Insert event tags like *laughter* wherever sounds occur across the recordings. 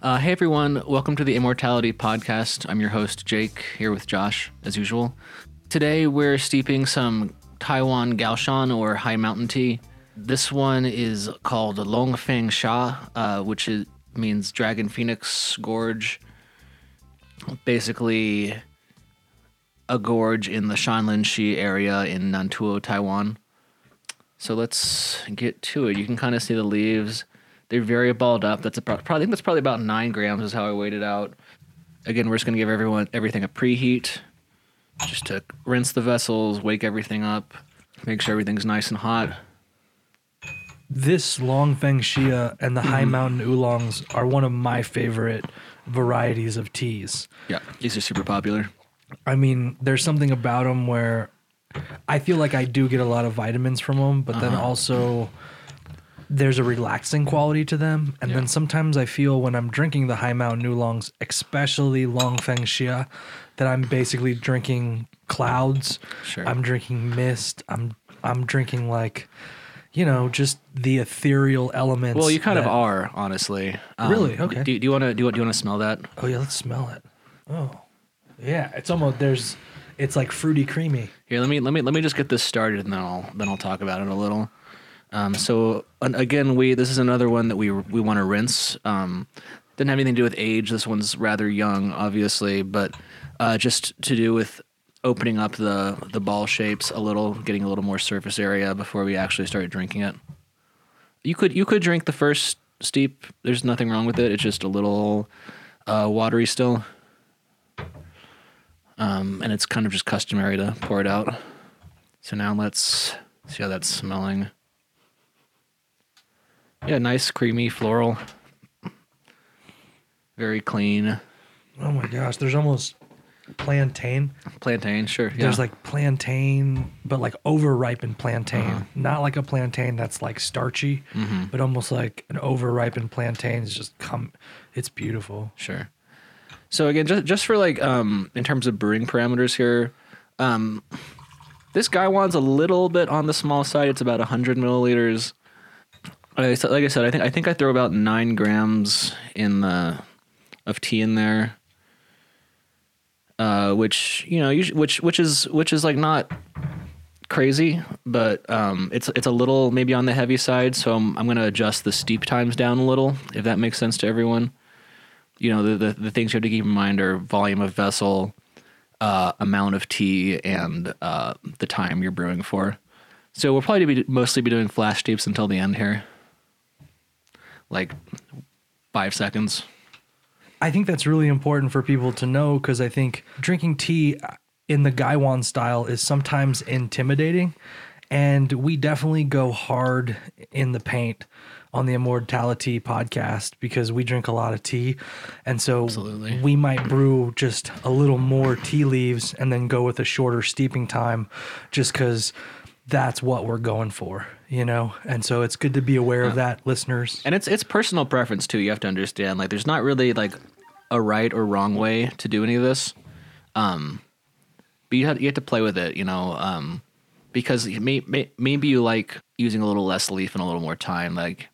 Uh, hey everyone, welcome to the Immortalitea Podcast. I'm your host, Jake, here with Josh, as usual. Today we're steeping some Taiwan Gaoshan or High Mountain Tea. This one is called Longfeng Xia, uh, which is, means Dragon Phoenix Gorge. Basically, a gorge in the Shanlinxi area in Nantou, Taiwan. So let's get to it. You can kind of see the leaves. They're very balled up. That's a pro- probably I think that's probably about nine grams is how I weighed it out. Again, we're just gonna give everyone everything a preheat, just to rinse the vessels, wake everything up, make sure everything's nice and hot. This Long Feng Xia and the High mm-hmm. Mountain Oolongs are one of my favorite varieties of teas. Yeah, these are super popular. I mean, there's something about them where I feel like I do get a lot of vitamins from them, but then uh-huh. also there's a relaxing quality to them. And Yeah. then sometimes I feel when I'm drinking the High Mountain Oolongs, especially Longfeng Xia, that I'm basically drinking clouds. Sure. I'm drinking mist. I'm I'm drinking like you know, just the ethereal elements. Well, you kind of are, honestly. Um, Really? Okay. Do, do you want to do you, do you want to smell that? Oh yeah, let's smell it. Oh, yeah, it's almost there's, it's like fruity creamy. Here, let me let me let me just get this started, and then I'll then I'll talk about it a little. Um, so again, we this is another one that we we want to rinse. Um, didn't have anything to do with age. This one's rather young, obviously, but uh, just to do with opening up the the ball shapes a little, getting a little more surface area before we actually started drinking it. You could you could drink the first steep. There's nothing wrong with it. It's just a little uh, watery still. Um, and it's kind of just customary to pour it out. So now let's see how that's smelling. Yeah, nice, creamy, floral. Very clean. Oh my gosh, there's almost plantain. Plantain, sure. Yeah. There's like plantain, but like overripened plantain. Uh-huh. Not like a plantain that's like starchy, Mm-hmm. but almost like an overripened plantain. It's just come. It's beautiful. Sure. So again, just just for like um in terms of brewing parameters here, um this Gaiwan's a little bit on the small side. It's about 100 milliliters. I like I said, I think I think I throw about nine grams in the of tea in there, uh, which you know, which which is which is like not crazy, but um, it's it's a little maybe on the heavy side. So I'm I'm gonna adjust the steep times down a little, if that makes sense to everyone you know the, the the things you have to keep in mind are volume of vessel, uh, amount of tea, and uh, the time you're brewing for. So we'll probably be mostly be doing flash steeps until the end here, like five seconds. I think that's really important for people to know because I think drinking tea in the Gaiwan style is sometimes intimidating. And we definitely go hard in the paint on the Immortalitea podcast because we drink a lot of tea. And so Absolutely. we might brew just a little more tea leaves and then go with a shorter steeping time just because that's what we're going for, you know? And so it's good to be aware of that, listeners. And it's it's personal preference too. You have to understand. Like, there's not really like a right or wrong way to do any of this. Um, but you have you have to play with it, you know. Um, because may, may, maybe you like using a little less leaf and a little more time. Like,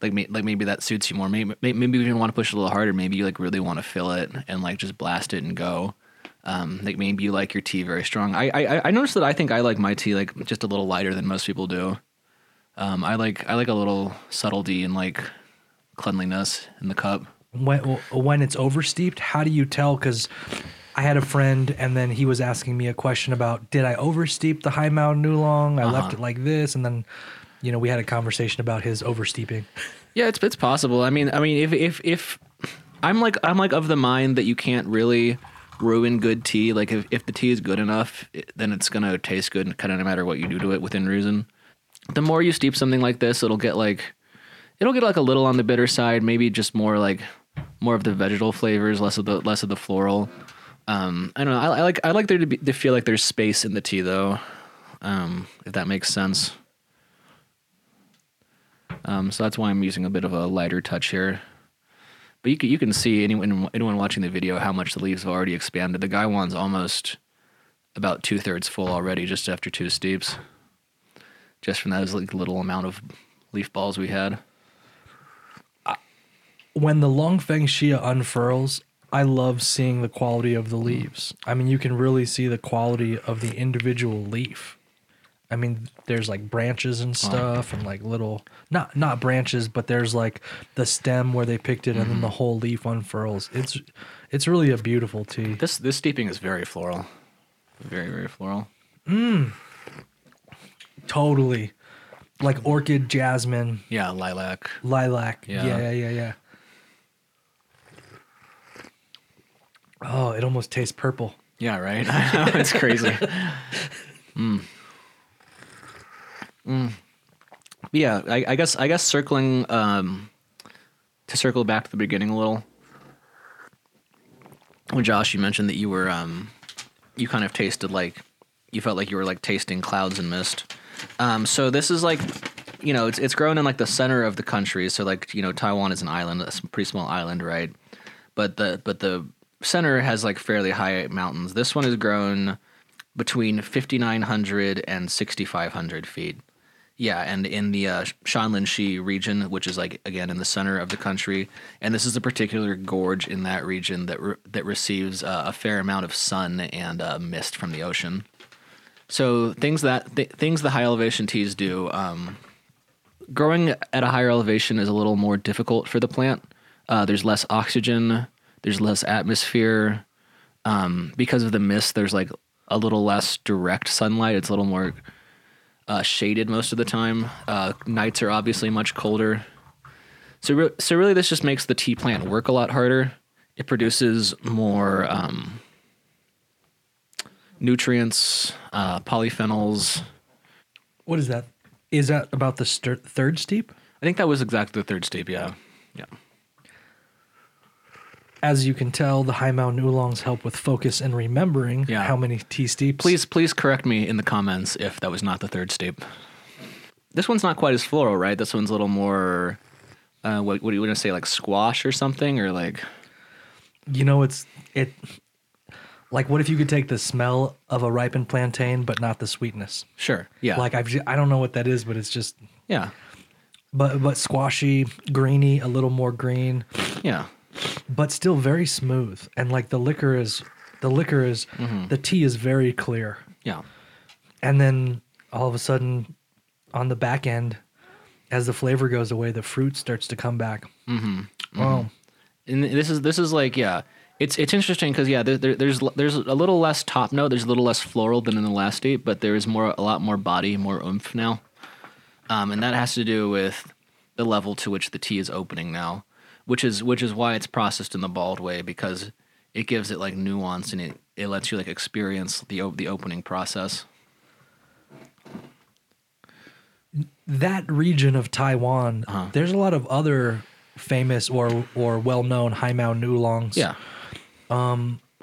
like may, like maybe that suits you more. Maybe maybe you even want to push a little harder. Maybe you like really want to fill it and like just blast it and go. Um, like maybe you like your tea very strong. I I I noticed that I think I like my tea like just a little lighter than most people do. Um, I like I like a little subtlety and like cleanliness in the cup. when when it's oversteeped how do you tell because i had a friend and then he was asking me a question about did i oversteep the high mountain oolong i left Uh-huh. it like this and then you know we had a conversation about his oversteeping Yeah, it's it's possible. I mean, I mean, if if if I'm like I'm like of the mind that you can't really ruin good tea. Like if if the tea is good enough, it- then it's gonna taste good, kind of no matter what you do to it within reason. The more you steep something like this, it'll get like it'll get like a little on the bitter side, maybe just more like more of the vegetal flavors, less of the less of the floral. Um, I don't know. I, I like I like there to be to feel like there's space in the tea though, um, if that makes sense. Um, so that's why I'm using a bit of a lighter touch here. But you can, you can see anyone anyone watching the video how much the leaves have already expanded. The Gaiwan's almost about two thirds full already, just after two steeps. Just from those like little amount of leaf balls we had. when the Longfeng Xia unfurls, I love seeing the quality of the leaves. I mean, you can really see the quality of the individual leaf. I mean, there's like branches and stuff, and like little not not branches, but there's like the stem where they picked it, and then the whole leaf unfurls. It's it's really a beautiful tea. This this steeping is very floral, very very floral. Mmm. Totally, like orchid, jasmine, Yeah, lilac. lilac. Yeah. Yeah, yeah, yeah, yeah. Oh, it almost tastes purple. Yeah, right. I *laughs* know it's crazy. *laughs* mm. Mm. Yeah, I, I guess I guess circling um, to circle back to the beginning a little. When Josh, you mentioned that you were um, you kind of tasted like you felt like you were like tasting clouds and mist. Um, so this is like you know it's it's grown in like the center of the country. So like you know Taiwan is an island, a pretty small island, right? But the but the center has like fairly high mountains. This one is grown between 5900 and 6500 feet. Yeah, and in the uh, Shanlinxi region, which is like again in the center of the country, and this is a particular gorge in that region that re- that receives uh, a fair amount of sun and uh, mist from the ocean. So things that th- things the high elevation teas do. Um, growing at a higher elevation is a little more difficult for the plant. Uh, there's less oxygen. There's less atmosphere. Um, because of the mist, there's like a little less direct sunlight. It's a little more uh, shaded most of the time. Uh, nights are obviously much colder. So, re- so really, this just makes the tea plant work a lot harder. It produces more um, nutrients, uh, polyphenols. What is that? Is that about the stir- third steep? I think that was exactly the third steep. Yeah, yeah. As you can tell, the high mountain oolongs help with focus and remembering Yeah. how many tea steeps. Please, please correct me in the comments if that was not the third steep. This one's not quite as floral, right? This one's a little more. Uh, what, what do you want to say, like squash or something, or like? You know, it's it. Like, what if you could take the smell of a ripened plantain, but not the sweetness? Sure, yeah, Like, I've I don't know what that is, but it's just yeah, but but squashy, greeny, a little more green, yeah, but still very smooth. And like the liquor is the liquor is the tea is very clear. yeah. And then all of a sudden on the back end as the flavor goes away, the fruit starts to come back. Mm-hmm. Oh. And this is this is like yeah, it's it's interesting because yeah, there, there, there's there's a little less top note, there's a little less floral than in the last steep, but there is more a lot more body, more oomph now, um, and that has to do with the level to which the tea is opening now, which is which is why it's processed in the bald way because it gives it like nuance and it, it lets you like experience the the opening process. That region of Taiwan, Uh-huh. there's a lot of other famous or or well-known high mountain oolongs. Yeah.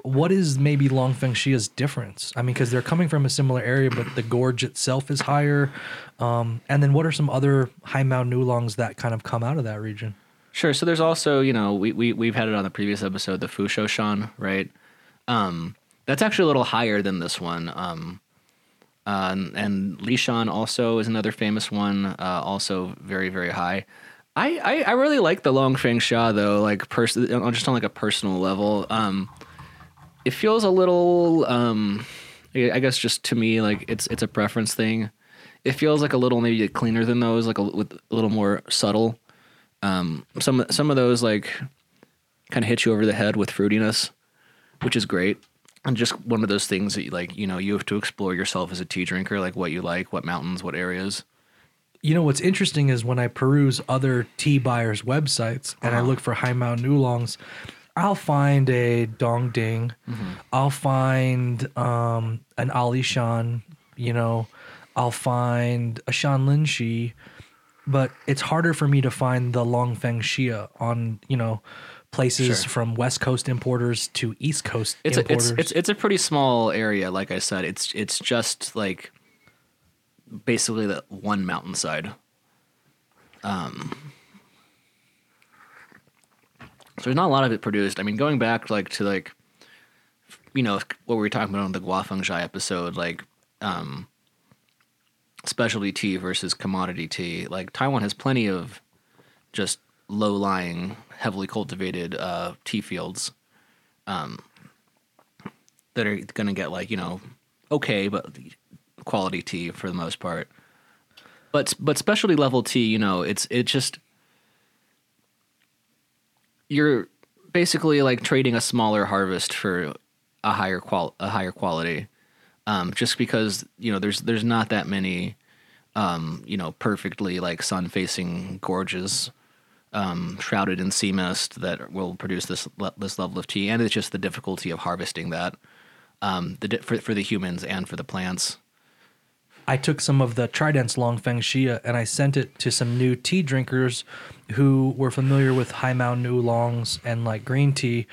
what is maybe Longfeng Xia's difference? I mean, because they're coming from a similar area, but the gorge itself is higher. Um, and then what are some other high mountain oolongs that kind of come out of that region? Sure. So there's also, you know, we, we, we've had it on the previous episode, the Fushou Shan, right? Um, that's actually a little higher than this one. Um, uh, and, and Lishan also is another famous one, uh, also very, very high. I, I, I really like the Long Feng Xia though, like pers- just on like a personal level. Um, it feels a little, um, I I guess just to me, like it's, it's a preference thing. It feels like a little maybe cleaner than those, like a, with a little more subtle um, some some of those like kind of hit you over the head with fruitiness, which is great. And just one of those things that you, like you know you have to explore yourself as a tea drinker, like what you like, what mountains, what areas. You know, what's interesting is when I peruse other tea buyers' websites and I look for high mountain oolongs, I'll find a Dong Ding, I'll find um, an Ali Shan, you know, I'll find a Shan Lin Xi, but it's harder for me to find the Longfeng Xia on, you know, places Sure. from West Coast importers to East Coast It's a, importers. it's it's it's a pretty small area. Like I said, it's it's just like basically the one mountainside. Um, so there's not a lot of it produced. I mean, going back like to like you know what we were talking about on the Guafeng Guafengzhai episode, like um, specialty tea versus commodity tea. Like Taiwan has plenty of just low lying heavily cultivated uh, tea fields, um, that are going to get like you know, okay, but quality tea for the most part. But but specialty level tea, you know, it's it just you're basically like trading a smaller harvest for a higher qual a higher quality. Um, just because you know there's there's not that many um, you know perfectly like sun facing gorges um, shrouded in sea mist that will produce this this level of tea, and it's just the difficulty of harvesting that um, the di- for for the humans and for the plants. I took some of the Trident's Longfeng Xia and I sent it to some new tea drinkers who were familiar with high mountain oolongs and like green tea,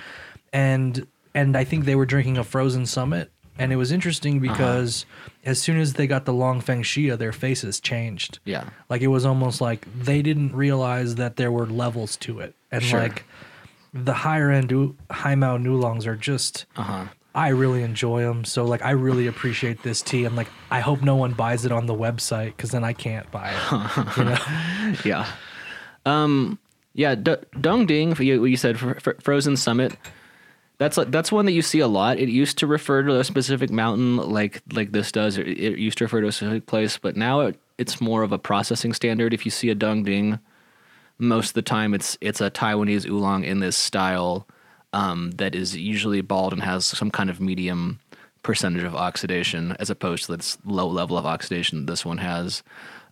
and and I think they were drinking a frozen summit. And it was interesting because as soon as they got the Longfeng Xia, their faces changed. Yeah. Like it was almost like they didn't realize that there were levels to it. And Sure. like the higher end high mountain oolongs are just Uh huh. I really enjoy them. So like I really appreciate this tea. I'm like I hope no one buys it on the website because then I can't buy it. you know? *laughs* yeah. Um. Yeah. D- Dongding. You, you said fr- fr- Frozen Summit. That's like that's one that you see a lot. It used to refer to a specific mountain, like like this does. It, it used to refer to a specific place, but now it, it's more of a processing standard. If you see a dong ding, most of the time it's it's a Taiwanese oolong in this style um, that is usually bald and has some kind of medium percentage of oxidation, as opposed to this low level of oxidation this one has.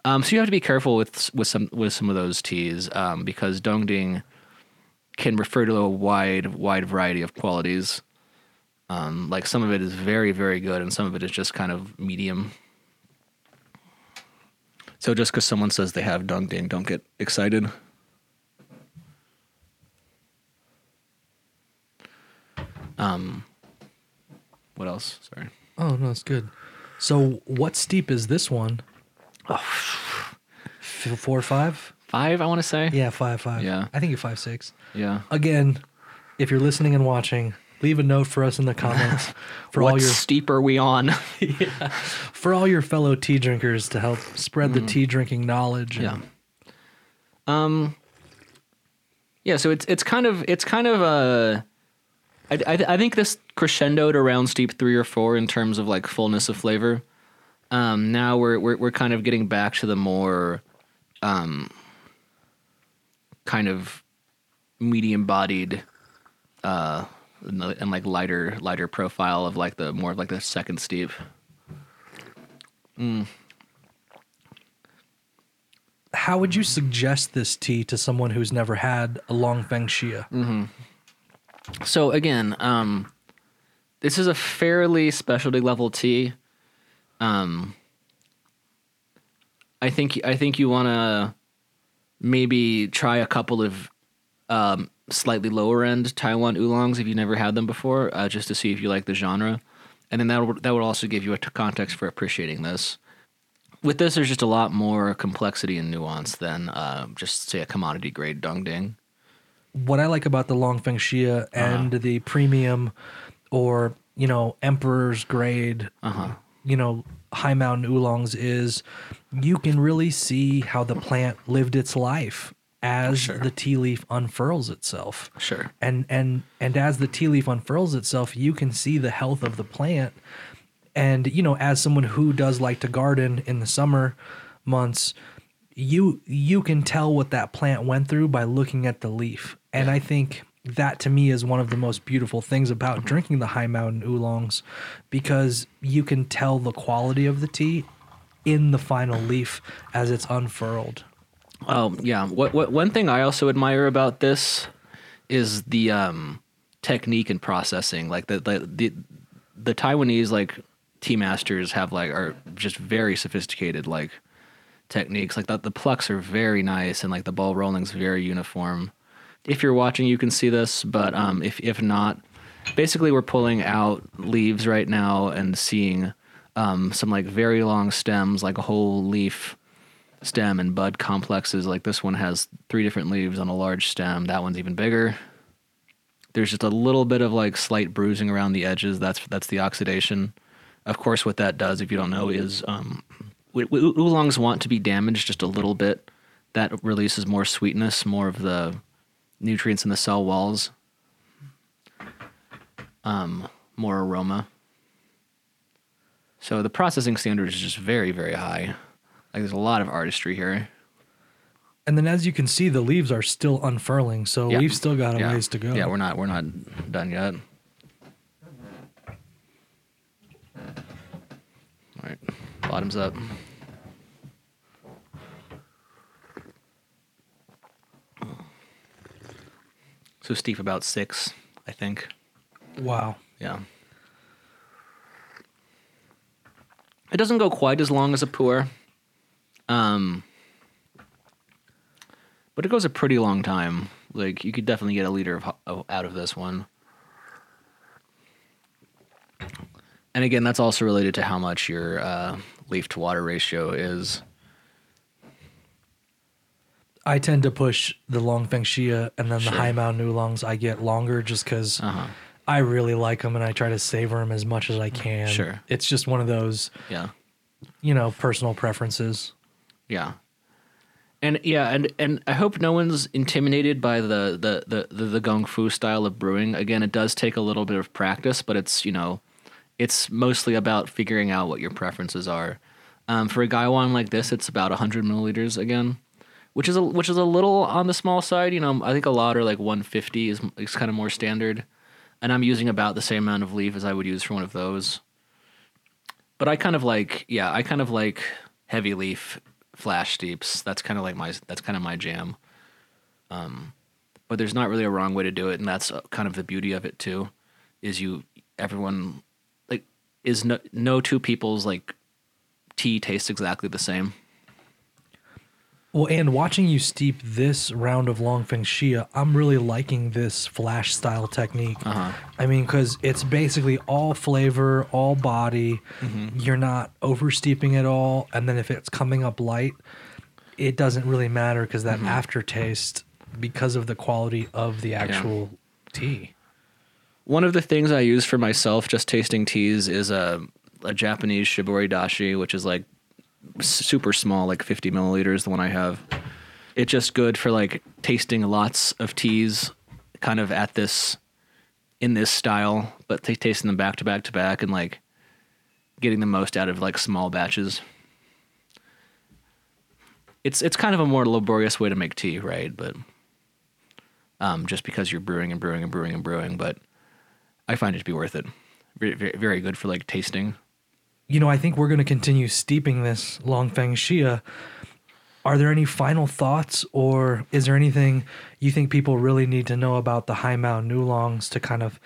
Um, so you have to be careful with with some with some of those teas um, because Dongding can refer to a wide wide variety of qualities. Um, like some of it is very very good, and some of it is just kind of medium. So just because someone says they have Dongding, don't get excited. Um, what else? Sorry. Oh no, it's good. So what steep is this one? *sighs* F- four or five? Five, I want to say. Yeah, five five. Yeah. I think you're five six. Yeah. Again, if you're listening and watching, leave a note for us in the *laughs* comments for what all your steep are we on? *laughs* for all your fellow tea drinkers to help spread the tea drinking knowledge. yeah. Um. Yeah. So it's it's kind of it's kind of uh, I I, I think this crescendoed around steep three or four in terms of like fullness of flavor. Um. Now we're we're we're kind of getting back to the more, um. Kind of medium bodied, uh, and, and like lighter lighter profile of like the more of like the second steep. How would you suggest this tea to someone who's never had a Longfeng Xia? So again, um, this is a fairly specialty level tea. Um, I think I think you want to maybe try a couple of um, slightly lower end Taiwan oolongs if you've never had them before, uh, just to see if you like the genre, and then that would that would also give you a t- context for appreciating this. With this, there's just a lot more complexity and nuance than uh, just say a commodity grade dong ding. what I like about the Longfeng Xia and the premium or, you know, Emperor's grade, you know, high mountain oolongs is you can really see how the plant lived its life as Sure. the tea leaf unfurls itself. Sure. And and and as the tea leaf unfurls itself, you can see the health of the plant. And you know, as someone who does like to garden in the summer months, you you can tell what that plant went through by looking at the leaf. And I think that to me is one of the most beautiful things about drinking the high mountain oolongs because you can tell the quality of the tea in the final leaf as it's unfurled. Oh yeah. What what one thing I also admire about this is the um technique and processing. Like the the the, the Taiwanese like tea masters have like are just very sophisticated like techniques. Like the the plucks are very nice and like the ball rolling's very uniform. If you're watching you can see this, but um if if not, basically we're pulling out leaves right now and seeing um some like very long stems like a whole leaf stem and bud complexes. Like this one has three different leaves on a large stem. That one's even bigger. There's just a little bit of like slight bruising around the edges. That's that's the oxidation. Of course, what that does, if you don't know, is um, oolongs want to be damaged just a little bit. That releases more sweetness, more of the nutrients in the cell walls. Um, more aroma. So the processing standard is just very, very high. Like there's a lot of artistry here. And then as you can see, the leaves are still unfurling, so Yeah. we've still got a yeah. ways to go. Yeah, we're not we're not done yet. All right, bottoms up. So steep about six, I think. wow. Yeah. It doesn't go quite as long as a pour. Um but it goes a pretty long time. Like you could definitely get a liter of of- out of this one. And again, that's also related to how much your uh, leaf to water ratio is. I tend to push the Long Feng Xia and then Sure. the High Mountain Oolongs. I get longer just because Uh-huh. I really like them and I try to savor them as much as I can. Sure. It's just one of those, Yeah. you know, personal preferences. Yeah. And yeah, and and I hope no one's intimidated by the the the the, the gong fu style of brewing. Again, it does take a little bit of practice, but it's you know, it's mostly about figuring out what your preferences are. Um, for a gaiwan like this, it's about 100 milliliters again, which is a which is a little on the small side. You know, I think a lot are like 150 is is kind of more standard, and I'm using about the same amount of leaf as I would use for one of those. But I kind of like, yeah, I kind of like heavy leaf flash steeps. That's kind of like my that's kind of my jam. Um, but there's not really a wrong way to do it, and that's uh, kind of the beauty of it too. Is you everyone like is no no two people's like tea tastes exactly the same. Well, and watching you steep this round of Long Feng Xia, I'm really liking this flash style technique. Uh-huh. I mean, because it's basically all flavor, all body. Mm-hmm. You're not over steeping at all. And then if it's coming up light, it doesn't really matter because that Mm-hmm. aftertaste, because of the quality of the actual tea. One of the things I use for myself just tasting teas is a a Japanese shibori dashi, which is like super small, like 50 milliliters. The one I have, it's just good for like tasting lots of teas, kind of at this in this style, but t- tasting them back to back to back and like getting the most out of like small batches. It's it's kind of a more laborious way to make tea, right? But um, just because you're brewing and brewing and brewing and brewing, but I find it to be worth it. Very, very, very good for like tasting. You know, I think we're going to continue steeping this Long Feng Xia. Are there any final thoughts, or is there anything you think people really need to know about the High Mountain Oolongs to kind of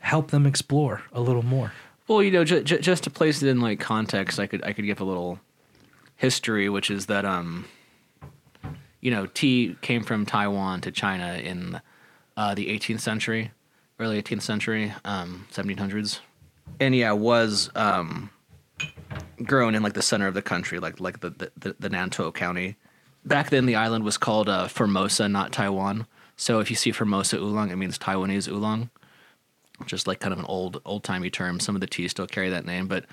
help them explore a little more? Well, you know, j- j- just to place it in like context, I could I could give a little history, which is that um, you know, tea came from Taiwan to China in uh, the 18th century, early 18th century, um, 1700s, and yeah, was um, grown in like the center of the country, like like the the, the, Nantou County. Back then, the island was called uh, Formosa, not Taiwan. So if you see Formosa oolong, it means Taiwanese oolong just like kind of an old old timey term. Some of the teas still carry that name, but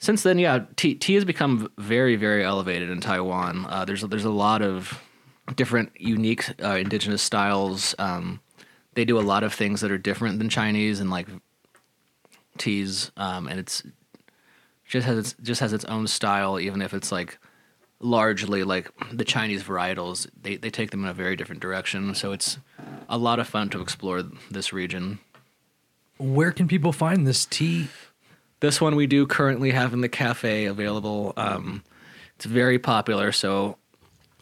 since then, yeah, tea, tea has become very very elevated in Taiwan. Uh, there's there's a lot of different unique uh, indigenous styles. Um, they do a lot of things that are different than Chinese and like teas, um, and it's just has its just has its own style, even if it's like largely like the Chinese varietals. They they take them in a very different direction. So it's a lot of fun to explore this region. Where can people find this tea? This one we do currently have in the cafe available. Um, it's very popular, so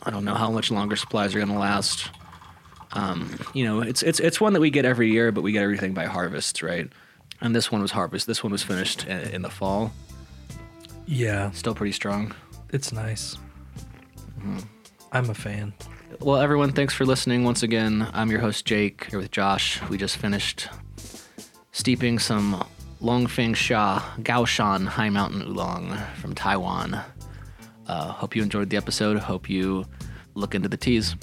I don't know how much longer supplies are going to last. Um, you know, it's it's it's one that we get every year, but we get everything by harvest, right? And this one was harvest. This one was finished in, in the fall. Yeah, Still pretty strong. it's nice. I'm a fan. Well, everyone, thanks for listening once again. I'm your host Jake here with Josh. We just finished steeping some Longfeng Xia Gaoshan High Mountain Oolong from Taiwan. Uh, hope you enjoyed the episode. Hope you look into the teas.